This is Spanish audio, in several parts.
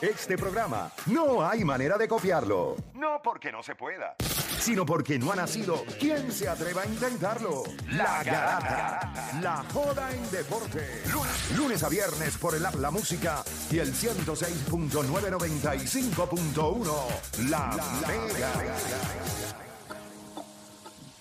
Este programa no hay manera de copiarlo. No porque no se pueda, sino porque no ha nacido. ¿Quién se atreva a intentarlo? La Garata. La joda en deporte. Lunes, lunes a viernes por el app La Música y el 106.995.1. La, Mega.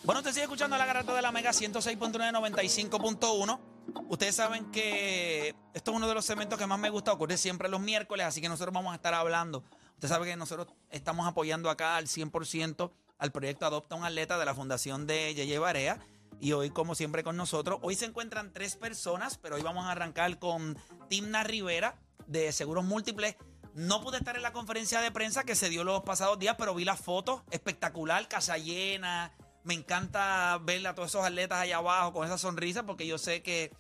Bueno, usted sigue escuchando la garata de la Mega 106.995.1. Ustedes saben que esto es uno de los segmentos que más me gusta, ocurre siempre los miércoles, así que nosotros vamos a estar hablando. Usted sabe que nosotros estamos apoyando acá al 100% al proyecto Adopta un Atleta de la Fundación de Yeye Barea. Y hoy, como siempre, con nosotros. Hoy se encuentran tres personas, pero hoy vamos a arrancar con Timna Rivera de Seguros Múltiples. No pude estar en la conferencia de prensa que se dio los pasados días, pero vi las fotos. Espectacular, casa llena. Me encanta ver a todos esos atletas allá abajo con esa sonrisa, porque yo sé que,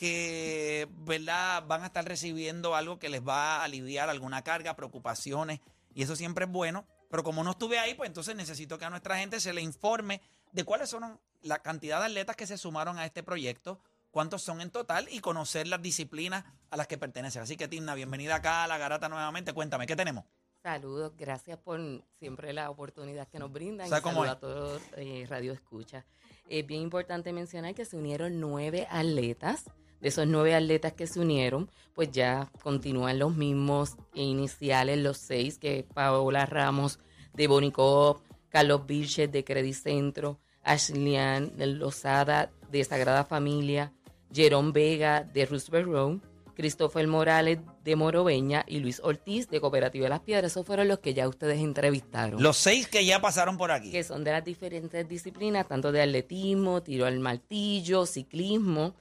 que ¿verdad? van a estar recibiendo algo que les va a aliviar alguna carga, preocupaciones, y eso siempre es bueno. Pero como no estuve ahí, pues entonces necesito que a nuestra gente se le informe de cuáles son la cantidad de atletas que se sumaron a este proyecto, cuántos son en total y conocer las disciplinas a las que pertenecen. Así que, Timna, bienvenida acá a la garata nuevamente. Cuéntame, ¿qué tenemos? Saludos, gracias por siempre la oportunidad que nos brindan. ¿Sabe y cómo saludos a todos eh, Radio Escucha. Es bien importante mencionar que se unieron nueve atletas. De esos nueve atletas que se unieron, pues ya continúan los mismos iniciales, los seis, que Paola Ramos de Bonicop, Carlos Vilches de Credit Centro, Ashlian Lozada de Sagrada Familia, Jerón Vega de Roosevelt Road, Christopher Morales de Moroveña y Luis Ortiz de Cooperativa de las Piedras. Esos fueron los que ya ustedes entrevistaron. Los seis que ya pasaron por aquí. que son de las diferentes disciplinas, tanto de atletismo, tiro al martillo, ciclismo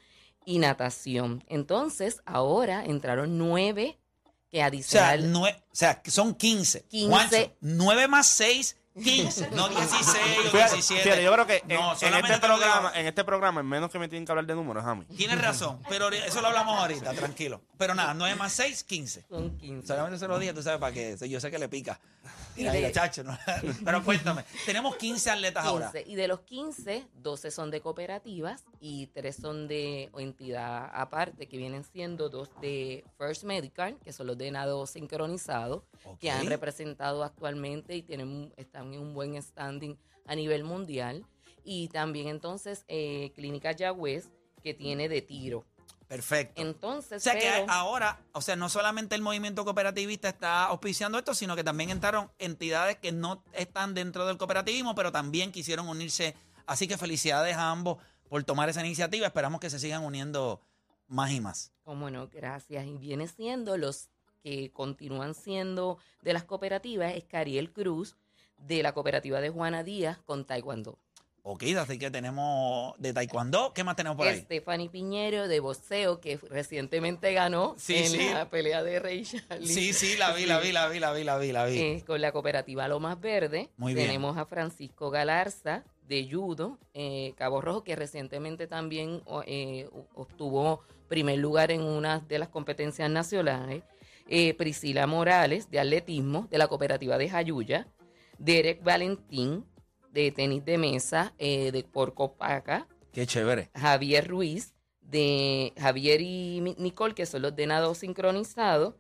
y natación. Entonces, ahora entraron nueve que O sea, adicional... nue- o sea, son 15. 15. Juancho, 9 más 6, 15. No 16 o Fíjate, 17. fíjate, yo creo que en, No, en solamente este programa, en este programa, en menos que me tienen que hablar de números, a mí. Tienes razón, pero eso lo hablamos ahorita, tranquilo. Pero nada, 9 más 6, 15. Son 15. Solamente se lo dije, tú sabes para qué. Yo sé que le pica. Chacho. ¿no? Pero cuéntame, tenemos 15 atletas ahora. 15. Y de los 15, 12 son de cooperativas y 3 son de entidad aparte, que vienen siendo dos de First Medical, que son los de nado sincronizado, que han representado actualmente y tienen, están en un buen standing a nivel mundial. Y también entonces eh, Clínica Yagüez, que tiene de tiro. Perfecto. Entonces, O sea que ahora, o sea, no solamente el movimiento cooperativista está auspiciando esto, sino que también entraron entidades que no están dentro del cooperativismo, pero también quisieron unirse. Así que felicidades a ambos por tomar esa iniciativa. Esperamos que se sigan uniendo más y más. Cómo no, gracias. Y viene siendo los que continúan siendo de las cooperativas, es Cariel Cruz, de la cooperativa de Juana Díaz con Taekwondo. Ok, así que tenemos de taekwondo. ¿Qué más tenemos por ahí? Stephanie Piñero de boxeo, que recientemente ganó Sí, en sí. la pelea de Rey Charlie. Sí, sí, la vi, la vi, la vi, la vi, la vi, la vi. Eh, con la cooperativa Lomas Verde. Muy bien. Tenemos a Francisco Galarza de Judo, eh, Cabo Rojo, que recientemente también eh, obtuvo primer lugar en una de las competencias nacionales. Priscila Morales de atletismo de la cooperativa de Jayuya. Derek Valentín de tenis de mesa eh, de por Copaca. Qué chévere. Javier Ruiz, de Javier y Nicole, que son los de nado sincronizado,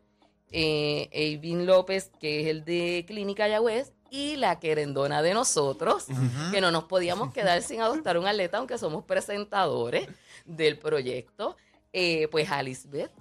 eh, Eivin López, que es el de Clínica Yagüez, y la querendona de nosotros, que no nos podíamos quedar sin adoptar un atleta, aunque somos presentadores del proyecto, eh, pues Alisbeth,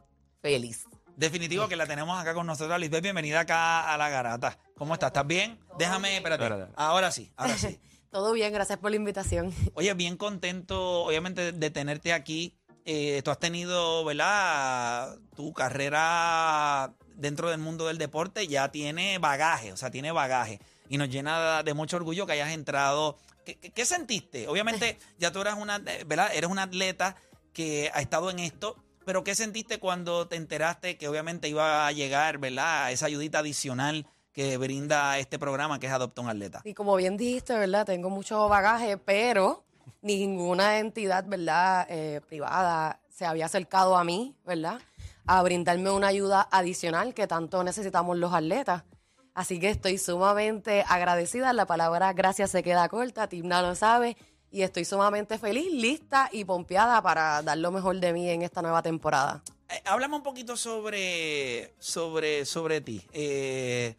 feliz. Definitivo que la tenemos acá con nosotros, Lisbeth. Bienvenida acá a la garata. ¿Cómo estás? ¿Estás bien? Déjame, espérate. Ahora sí, ahora sí. Todo bien, gracias por la invitación. Oye, bien contento, obviamente, de tenerte aquí. Eh, tú has tenido, ¿verdad? Tu carrera dentro del mundo del deporte ya tiene bagaje, o sea, tiene bagaje. Y nos llena de mucho orgullo que hayas entrado. ¿Qué, qué- qué sentiste? Obviamente, ya tú eras una, ¿verdad? Eres una atleta que ha estado en esto, pero ¿qué sentiste cuando te enteraste que obviamente iba a llegar, ¿verdad? Esa ayudita adicional que brinda este programa que es Adopta un Atleta. Y como bien dijiste, ¿verdad? Tengo mucho bagaje, pero ninguna entidad, ¿verdad? Eh, privada se había acercado a mí, ¿verdad? A brindarme una ayuda adicional que tanto necesitamos los atletas. Así que estoy sumamente agradecida. La palabra gracias se queda corta, Timna lo sabe. Y estoy sumamente feliz, lista y pompeada para dar lo mejor de mí en esta nueva temporada. Eh, háblame un poquito sobre, sobre, sobre ti. Eh,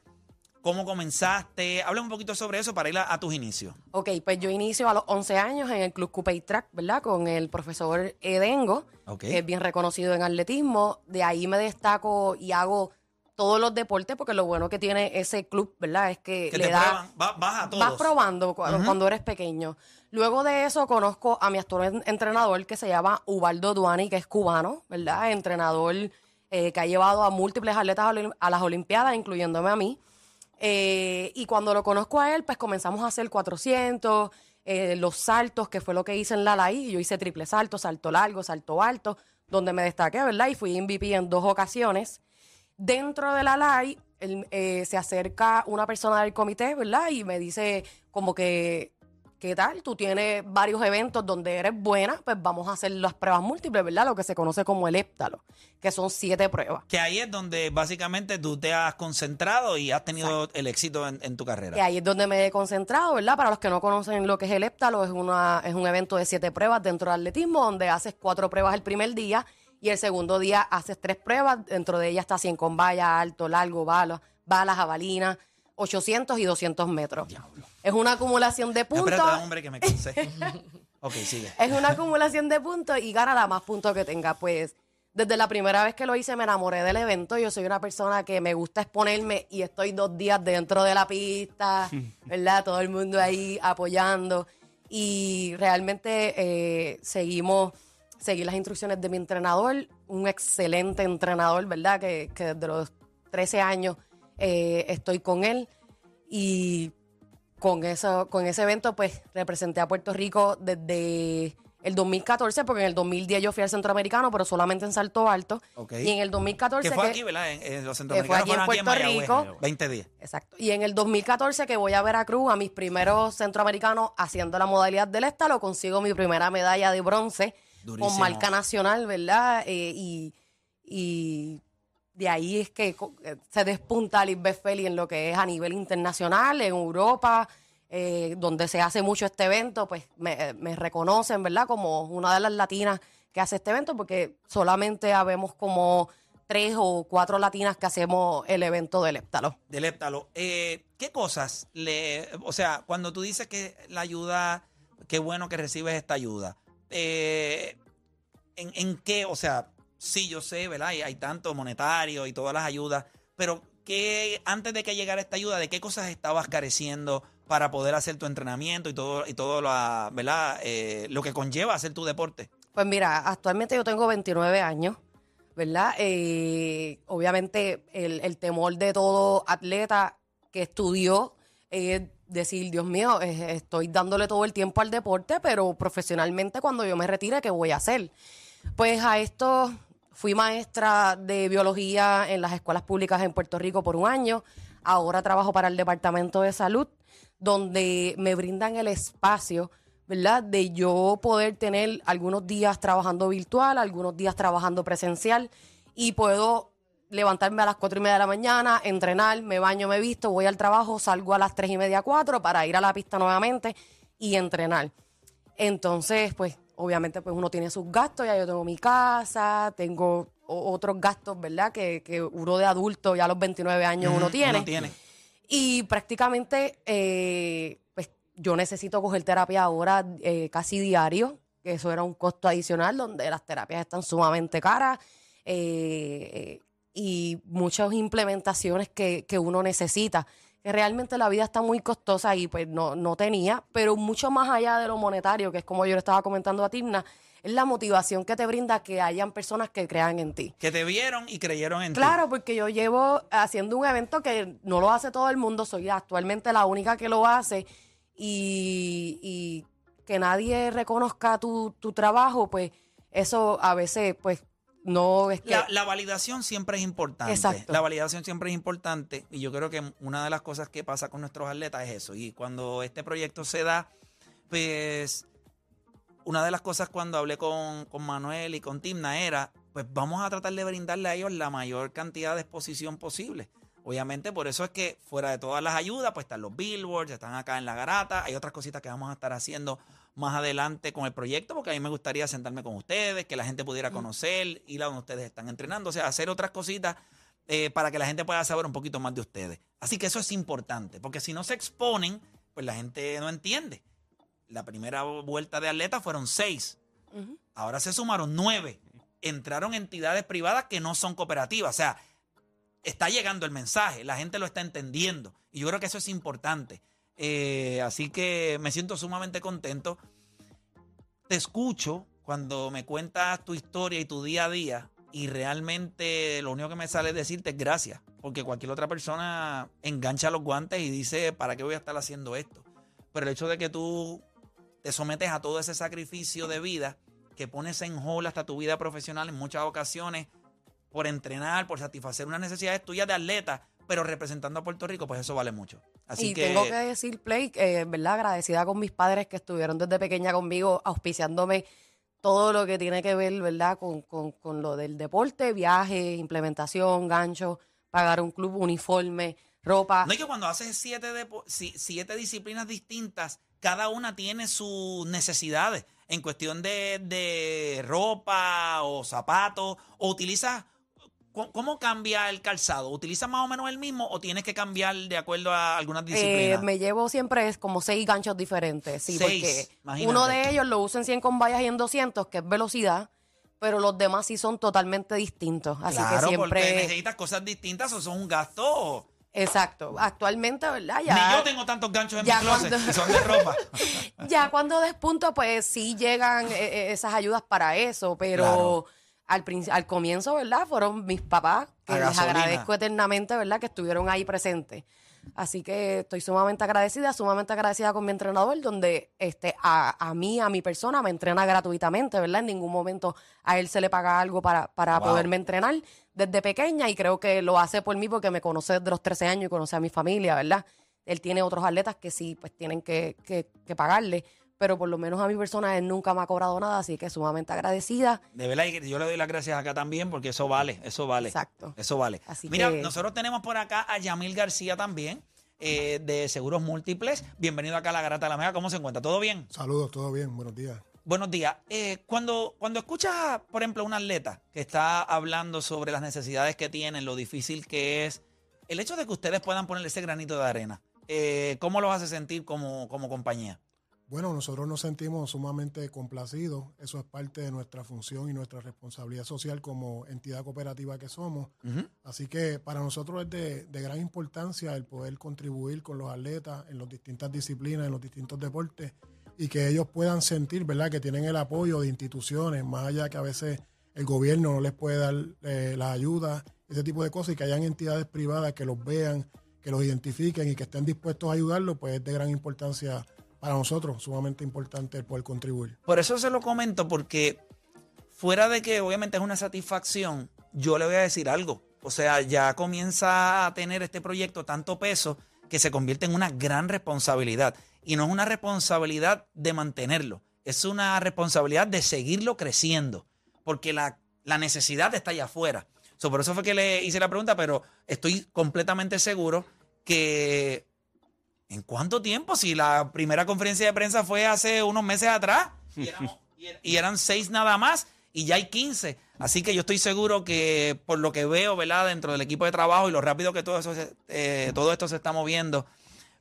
¿Cómo comenzaste? Háblame un poquito sobre eso para ir a, a tus inicios. Ok, pues yo inicio a los 11 años en el Club Coupe y Track, ¿verdad? Con el profesor Edengo, Ok. que es bien reconocido en atletismo. De ahí me destaco y hago todos los deportes, porque lo bueno que tiene ese club, ¿verdad? Es que, Que le te da... prueban, va- vas a todos. Vas probando cu- cuando eres pequeño. Luego de eso conozco a mi actual en- entrenador que se llama Ubaldo Duani, que es cubano, ¿verdad? Entrenador eh, que ha llevado a múltiples atletas a las Olimpiadas, incluyéndome a mí. Eh, y cuando lo conozco a él, pues comenzamos a hacer 400, eh, los saltos, que fue lo que hice en la LAI. Yo hice triple salto, salto largo, salto alto, donde me destaqué, ¿verdad? Y fui MVP en dos ocasiones. Dentro de la LAI él, eh, se acerca una persona del comité, ¿verdad? Y me dice como que, ¿qué tal? Tú tienes varios eventos donde eres buena, pues vamos a hacer las pruebas múltiples, ¿verdad? Lo que se conoce como el héptalo, que son siete pruebas. Que ahí es donde básicamente tú te has concentrado y has tenido el éxito en, en tu carrera. ahí es donde me he concentrado, ¿verdad? Para los que no conocen lo que es el héptalo, es, una, es un evento de siete pruebas dentro del atletismo, donde haces cuatro pruebas el primer día y el segundo día haces tres pruebas. Dentro de ellas está 100 con valla, alto, largo, balas, balas, jabalinas, 800 y 200 metros. Es una acumulación de puntos. Espérate, hombre, que me cansé. ok, sigue. Es una acumulación de puntos y gana la más puntos que tenga. Pues desde la primera vez que lo hice me enamoré del evento. Yo soy una persona que me gusta exponerme y estoy dos días dentro de la pista, ¿verdad? Todo el mundo ahí apoyando. Y realmente eh, seguimos, seguí las instrucciones de mi entrenador, un excelente entrenador, ¿verdad? Que, que desde los 13 años eh, estoy con él. Y con eso, con ese evento, pues representé a Puerto Rico desde el 2014, porque en el 2010 yo fui al centroamericano, pero solamente en salto alto. Ok. Y en el 2014 Que fue que- aquí, ¿verdad? En, en los fue centroamericanos aquí en fueron aquí en Puerto Mayagüez. Rico. 2010. Exacto. Y en el 2014 que voy a Veracruz a mis primeros centroamericanos haciendo la modalidad del lo consigo mi primera medalla de bronce Durísimo. con marca nacional, ¿verdad? Eh, y, y de ahí es que eh, se despunta Lisbeth Feli en lo que es a nivel internacional, en Europa, eh, donde se hace mucho este evento, pues me, me reconocen, ¿verdad? Como una de las latinas que hace este evento, porque solamente habemos como tres o cuatro latinas que hacemos el evento del héptalo. Del héptalo. Eh, ¿Qué cosas le. O sea, cuando tú dices que la ayuda. Qué bueno que recibes esta ayuda. Eh, ¿en, en qué? O sea, sí, yo sé, ¿verdad? Hay, hay tanto monetario y todas las ayudas. Pero, ¿qué, antes de que llegara esta ayuda, ¿de qué cosas estabas careciendo para poder hacer tu entrenamiento y todo, y todo la, ¿verdad? Eh, lo que conlleva hacer tu deporte? Pues mira, actualmente yo tengo 29 años, ¿verdad? Eh, obviamente el, temor de todo atleta que estudió es decir, Dios mío, estoy dándole todo el tiempo al deporte, pero profesionalmente cuando yo me retire, ¿qué voy a hacer? Pues a esto fui maestra de biología en las escuelas públicas en Puerto Rico por un año. Ahora trabajo para el Departamento de Salud, donde me brindan el espacio, ¿verdad? De yo poder tener algunos días trabajando virtual, algunos días trabajando presencial y puedo levantarme a las cuatro y media de la mañana, entrenar, me baño, me visto, voy al trabajo, salgo a las tres y media, cuatro para ir a la pista nuevamente y entrenar. Entonces, pues, obviamente, pues uno tiene sus gastos, ya yo tengo mi casa, tengo otros gastos, ¿verdad? Que, que uno de adulto, ya a los 29 años uno tiene. uno tiene. Y prácticamente, eh, pues yo necesito coger terapia ahora eh, casi diario, que eso era un costo adicional, donde las terapias están sumamente caras eh, y muchas implementaciones que, que uno necesita. Que realmente la vida está muy costosa y pues no, no tenía, pero mucho más allá de lo monetario, que es como yo le estaba comentando a Timna, es la motivación que te brinda que hayan personas que crean en ti. Que te vieron y creyeron en ti. Claro, porque yo llevo haciendo un evento que no lo hace todo el mundo, soy actualmente la única que lo hace y, y que nadie reconozca tu, tu trabajo, pues eso a veces pues no es que... La, la validación siempre es importante. Exacto. La validación siempre es importante. Y yo creo que una de las cosas que pasa con nuestros atletas es eso. Y cuando este proyecto se da, pues una de las cosas cuando hablé con, con Manuel y con Timna era, pues vamos a tratar de brindarle a ellos la mayor cantidad de exposición posible. Obviamente, por eso es que fuera de todas las ayudas, pues están los billboards, están acá en la garata. Hay otras cositas que vamos a estar haciendo más adelante con el proyecto, porque a mí me gustaría sentarme con ustedes, que la gente pudiera conocer, ir a donde ustedes están entrenando, o sea, hacer otras cositas eh, para que la gente pueda saber un poquito más de ustedes. Así que eso es importante, porque si no se exponen, pues la gente no entiende. La primera vuelta de atletas fueron seis. Ahora se sumaron nueve. Entraron entidades privadas que no son cooperativas. O sea, está llegando el mensaje, la gente lo está entendiendo. Y yo creo que eso es importante. Eh, así que me siento sumamente contento. Te escucho cuando me cuentas tu historia y tu día a día. Y realmente lo único que me sale es decirte gracias. Porque cualquier otra persona engancha los guantes y dice, ¿para qué voy a estar haciendo esto? Pero el hecho de que tú te sometes a todo ese sacrificio de vida, que pones en hold hasta tu vida profesional en muchas ocasiones por entrenar, por satisfacer unas necesidades tuyas de atleta, pero representando a Puerto Rico, pues eso vale mucho. Así y que, tengo que decir, Play, eh, ¿verdad? Agradecida con mis padres que estuvieron desde pequeña conmigo, auspiciándome todo lo que tiene que ver, ¿verdad? Con, con, con lo del deporte, viaje, implementación, gancho, pagar un club, uniforme, ropa. no es que cuando haces siete, depo- si- siete disciplinas distintas, cada una tiene sus necesidades en cuestión de, de ropa o zapatos, o utilizas, ¿cómo- ¿cómo cambia el calzado? ¿Utilizas más o menos el mismo o tienes que cambiar de acuerdo a algunas Eh, disciplinas? me llevo siempre como seis ganchos diferentes, sí, Seis, porque imagínate. uno de ellos lo uso en 100 con vallas y en 200, que es velocidad, pero los demás sí son totalmente distintos. Así claro, que porque siempre... necesitas cosas distintas o son un gasto. Exacto. Actualmente, ¿verdad? Ya, Ni yo tengo tantos ganchos en mi closet cuando- son de ropa. ya cuando despunto, pues sí llegan eh, eh, esas ayudas para eso, pero Claro. Al, al comienzo, ¿verdad? Fueron mis papás, que les agradezco eternamente, ¿verdad? Que estuvieron ahí presentes. Así que estoy sumamente agradecida, sumamente agradecida con mi entrenador, donde este, a, a mí, a mi persona, me entrena gratuitamente, ¿verdad? En ningún momento a él se le paga algo para, para Wow. poderme entrenar desde pequeña y creo que lo hace por mí porque me conoce desde los 13 años y conoce a mi familia, ¿verdad? Él tiene otros atletas que sí, pues tienen que, que, que pagarle, pero por lo menos a mi persona él nunca me ha cobrado nada, así que sumamente agradecida. De verdad, y yo le doy las gracias acá también porque eso vale, eso vale. Exacto. Eso vale. Así Mira, que- nosotros tenemos por acá a Yamil García también, eh, de Seguros Múltiples. Bienvenido acá a la Garata de la Mega. ¿Cómo se encuentra? ¿Todo bien? Saludos, todo bien, buenos días. Buenos días. Eh, cuando, cuando escuchas, por ejemplo, a un atleta que está hablando sobre las necesidades que tienen, lo difícil que es, el hecho de que ustedes puedan ponerle ese granito de arena, eh, ¿cómo los hace sentir como, como compañía? Bueno, nosotros nos sentimos sumamente complacidos. Eso es parte de nuestra función y nuestra responsabilidad social como entidad cooperativa que somos. Así que para nosotros es de, de gran importancia el poder contribuir con los atletas en las distintas disciplinas, en los distintos deportes y que ellos puedan sentir, ¿verdad?, que tienen el apoyo de instituciones, más allá que a veces el gobierno no les puede dar eh, la ayuda, ese tipo de cosas, y que hayan entidades privadas que los vean, que los identifiquen y que estén dispuestos a ayudarlos, pues es de gran importancia para nosotros, sumamente importante el poder contribuir. Por eso se lo comento, porque fuera de que obviamente es una satisfacción, yo le voy a decir algo. O sea, ya comienza a tener este proyecto tanto peso que se convierte en una gran responsabilidad. Y no es una responsabilidad de mantenerlo, es una responsabilidad de seguirlo creciendo, porque la, la necesidad está allá afuera. So, por eso fue que le hice la pregunta, pero estoy completamente seguro que ¿En cuánto tiempo? Si la primera conferencia de prensa fue hace unos meses atrás y, éramos- y er- y eran seis nada más y ya hay 15. Así que yo estoy seguro que por lo que veo, ¿verdad? Dentro del equipo de trabajo y lo rápido que todo, eso se- eh, todo esto se está moviendo,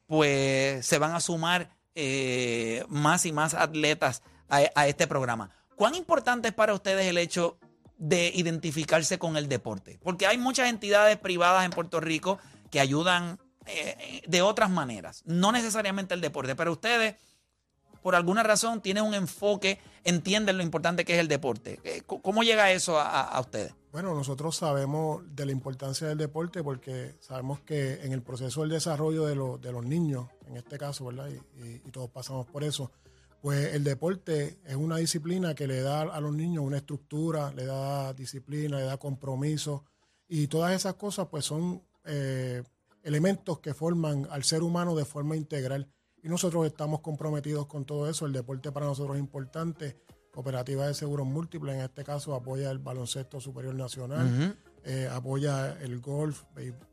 pues se van a sumar eh, más y más atletas a, a este programa. ¿Cuán importante es para ustedes el hecho de identificarse con el deporte? Porque hay muchas entidades privadas en Puerto Rico que ayudan eh, de otras maneras, no necesariamente el deporte, pero ustedes, por alguna razón, tienen un enfoque, entienden lo importante que es el deporte. Eh, ¿Cómo llega eso a, ustedes? Bueno, nosotros sabemos de la importancia del deporte porque sabemos que en el proceso del desarrollo de, los- de los niños, en este caso, ¿verdad? Y todos pasamos por eso, pues el deporte es una disciplina que le da a los niños una estructura, le da disciplina, le da compromiso y todas esas cosas pues son eh, elementos que forman al ser humano de forma integral y nosotros estamos comprometidos con todo eso. El deporte para nosotros es importante. Cooperativa de Seguros Múltiples, en este caso, apoya el baloncesto superior nacional, eh, apoya el golf,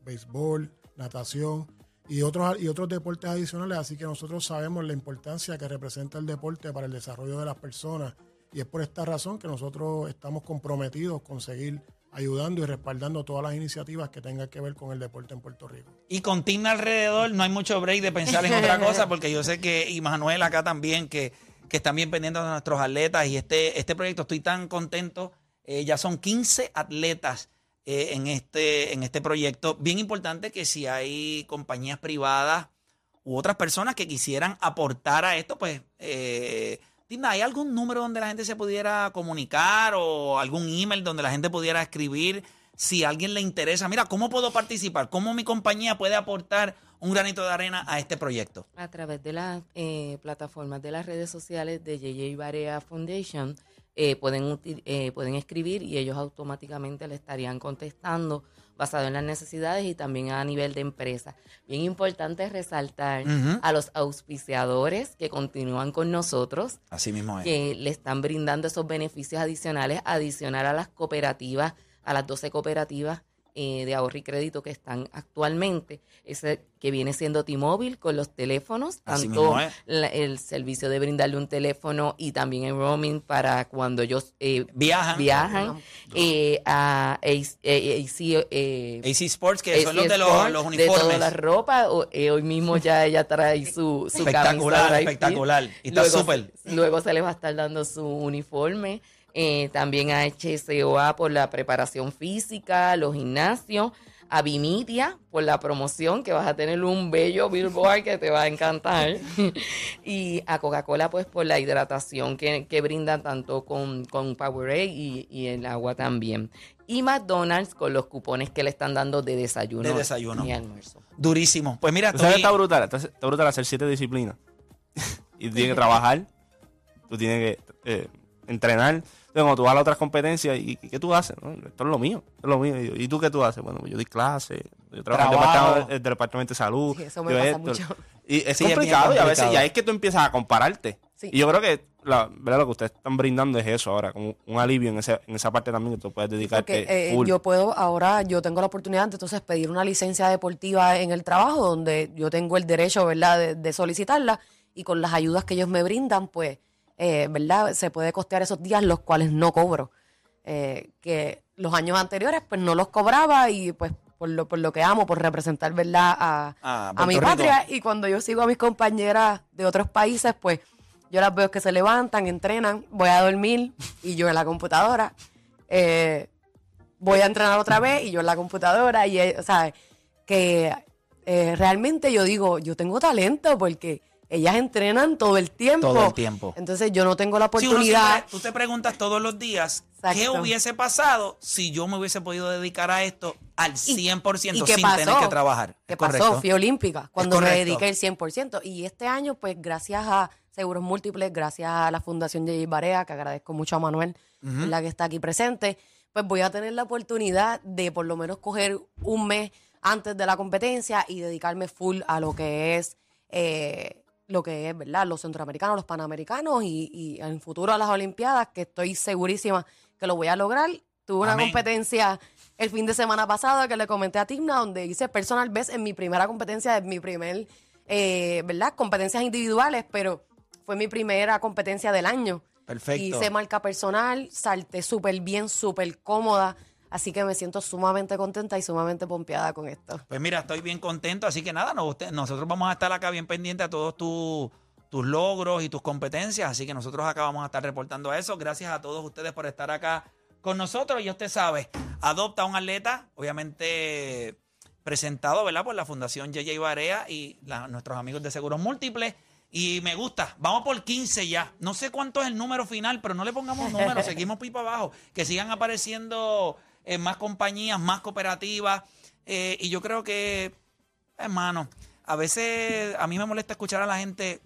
béisbol, natación y otros, y otros deportes adicionales. Así que nosotros sabemos la importancia que representa el deporte para el desarrollo de las personas. Y es por esta razón que nosotros estamos comprometidos con seguir ayudando y respaldando todas las iniciativas que tengan que ver con el deporte en Puerto Rico. Y con Tina alrededor no hay mucho break de pensar en otra cosa, porque yo sé que, y Manuel acá también, que, que están bien pendientes de nuestros atletas. Y este, este proyecto, estoy tan contento. Eh, ya son 15 atletas eh, en, este, en este proyecto. Bien importante que si hay compañías privadas u otras personas que quisieran aportar a esto, pues... Eh, ¿hay algún número donde la gente se pudiera comunicar o algún email donde la gente pudiera escribir si a alguien le interesa? Mira, ¿cómo puedo participar? ¿Cómo mi compañía puede aportar un granito de arena a este proyecto? A través de las eh, plataformas de las redes sociales de JJ Barea Foundation eh, pueden, eh, pueden escribir y ellos automáticamente le estarían contestando basado en las necesidades y también a nivel de empresa. Bien importante resaltar a los auspiciadores que continúan con nosotros. Así mismo es. Que le están brindando esos beneficios adicionales, adicional a las cooperativas, a las 12 cooperativas eh, de ahorro y crédito que están actualmente, ese que viene siendo T-Mobile con los teléfonos, tanto el servicio de brindarle un teléfono y también el roaming para cuando ellos eh, viajan, viajan eh, a AC, AC, Sports, que son los de los, uniformes. De toda la ropa, hoy mismo ya ella trae su, su espectacular, espectacular, y está súper. Luego se le va a estar dando su uniforme eh, también a HSOA por la preparación física, los gimnasios, a Vimidia por la promoción, que vas a tener un bello billboard que te va a encantar, y a Coca-Cola pues por la hidratación que, que brindan tanto con, con Powerade y, y el agua también. Y McDonald's con los cupones que le están dando de desayuno. De desayuno. Y almuerzo. Durísimo. Pues mira, estoy... está brutal. Está, brutal hacer siete disciplinas. y tú tienes que trabajar, tú tienes que eh, entrenar, cuando tú vas a las otras competencias, ¿y qué tú haces? Esto es lo mío, es lo mío. ¿Y tú qué tú haces? Bueno, pues yo doy clase, yo trabajo, en el departamento, de salud. eso me pasa mucho. Y es complicado, y a veces ya es que tú empiezas a compararte. Y yo creo que la, ¿verdad? lo que ustedes están brindando es eso ahora, como un alivio en, ese, en esa parte también que tú puedes dedicarte. Eh, yo puedo, ahora yo tengo la oportunidad de entonces pedir una licencia deportiva en el trabajo, donde yo tengo el derecho, ¿verdad?, de solicitarla y con las ayudas que ellos me brindan, pues eh, ¿verdad? Se puede costear esos días los cuales no cobro. Eh, que los años anteriores pues no los cobraba y pues por lo, por lo que amo, por representar, ¿verdad? A, ah, a mi patria. Y cuando yo sigo a mis compañeras de otros países, pues yo las veo que se levantan, entrenan, voy a dormir y yo en la computadora. Eh, voy a entrenar otra vez y yo en la computadora. Y, o sea, que realmente yo digo, yo tengo talento porque ellas entrenan todo el tiempo. Todo el tiempo. Entonces yo no tengo la oportunidad. tú te preguntas todos los días qué hubiese pasado si yo me hubiese podido dedicar a esto al 100% sin tener que trabajar. ¿Qué pasó? Fui olímpica cuando me dediqué el 100%. Y este año, pues gracias a Seguros Múltiples, gracias a la Fundación J. Barea, que agradezco mucho a Manuel, la que está aquí presente, pues voy a tener la oportunidad de por lo menos coger un mes antes de la competencia y dedicarme full a lo que es... Eh, lo que es, ¿verdad? Los centroamericanos, los panamericanos y, y en futuro a las Olimpiadas, que estoy segurísima que lo voy a lograr. Tuve una competencia el fin de semana pasado que le comenté a Tigna, donde hice personal best en mi primera competencia, en mi primer, eh, ¿verdad? Competencias individuales, pero fue mi primera competencia del año. Perfecto. Hice marca personal, salté súper bien, súper cómoda. Así que me siento sumamente contenta y sumamente pompeada con esto. Pues mira, estoy bien contento, así que nada, nosotros vamos a estar acá bien pendientes a todos tus logros y tus competencias, así que nosotros acá vamos a estar reportando eso. Gracias a todos ustedes por estar acá con nosotros y usted sabe, adopta un atleta, obviamente presentado, ¿verdad? Por la Fundación JJ Barea y nuestros amigos de Seguros Múltiples. Y me gusta, vamos por 15 ya. No sé cuánto es el número final, pero no le pongamos números, seguimos pipa abajo. Que sigan apareciendo en más compañías, más cooperativas. Eh, y yo creo que, hermano, a veces a mí me molesta escuchar a la gente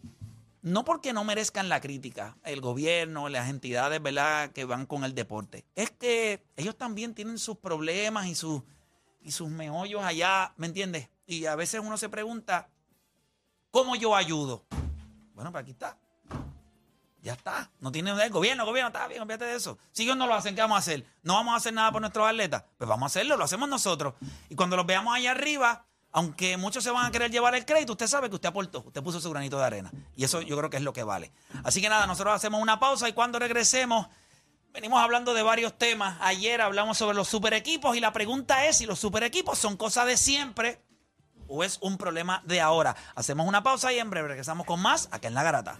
no porque no merezcan la crítica, el gobierno, las entidades, ¿verdad?, que van con el deporte. Es que ellos también tienen sus problemas y sus, y sus meollos allá, ¿me entiendes? Y a veces uno se pregunta, ¿cómo yo ayudo? Bueno, pues aquí está. Ya está. No tiene gobierno, gobierno, está bien, olvídate de eso. Si ellos no lo hacen, ¿qué vamos a hacer? No vamos a hacer nada por nuestros atletas. Pues vamos a hacerlo, lo hacemos nosotros. Y cuando los veamos allá arriba, aunque muchos se van a querer llevar el crédito, usted sabe que usted aportó, usted puso su granito de arena. Y eso yo creo que es lo que vale. Así que nada, nosotros hacemos una pausa y cuando regresemos, venimos hablando de varios temas. Ayer hablamos sobre los super equipos y la pregunta es si los super equipos son cosa de siempre o es un problema de ahora. Hacemos una pausa y en breve regresamos con más acá en La Garata.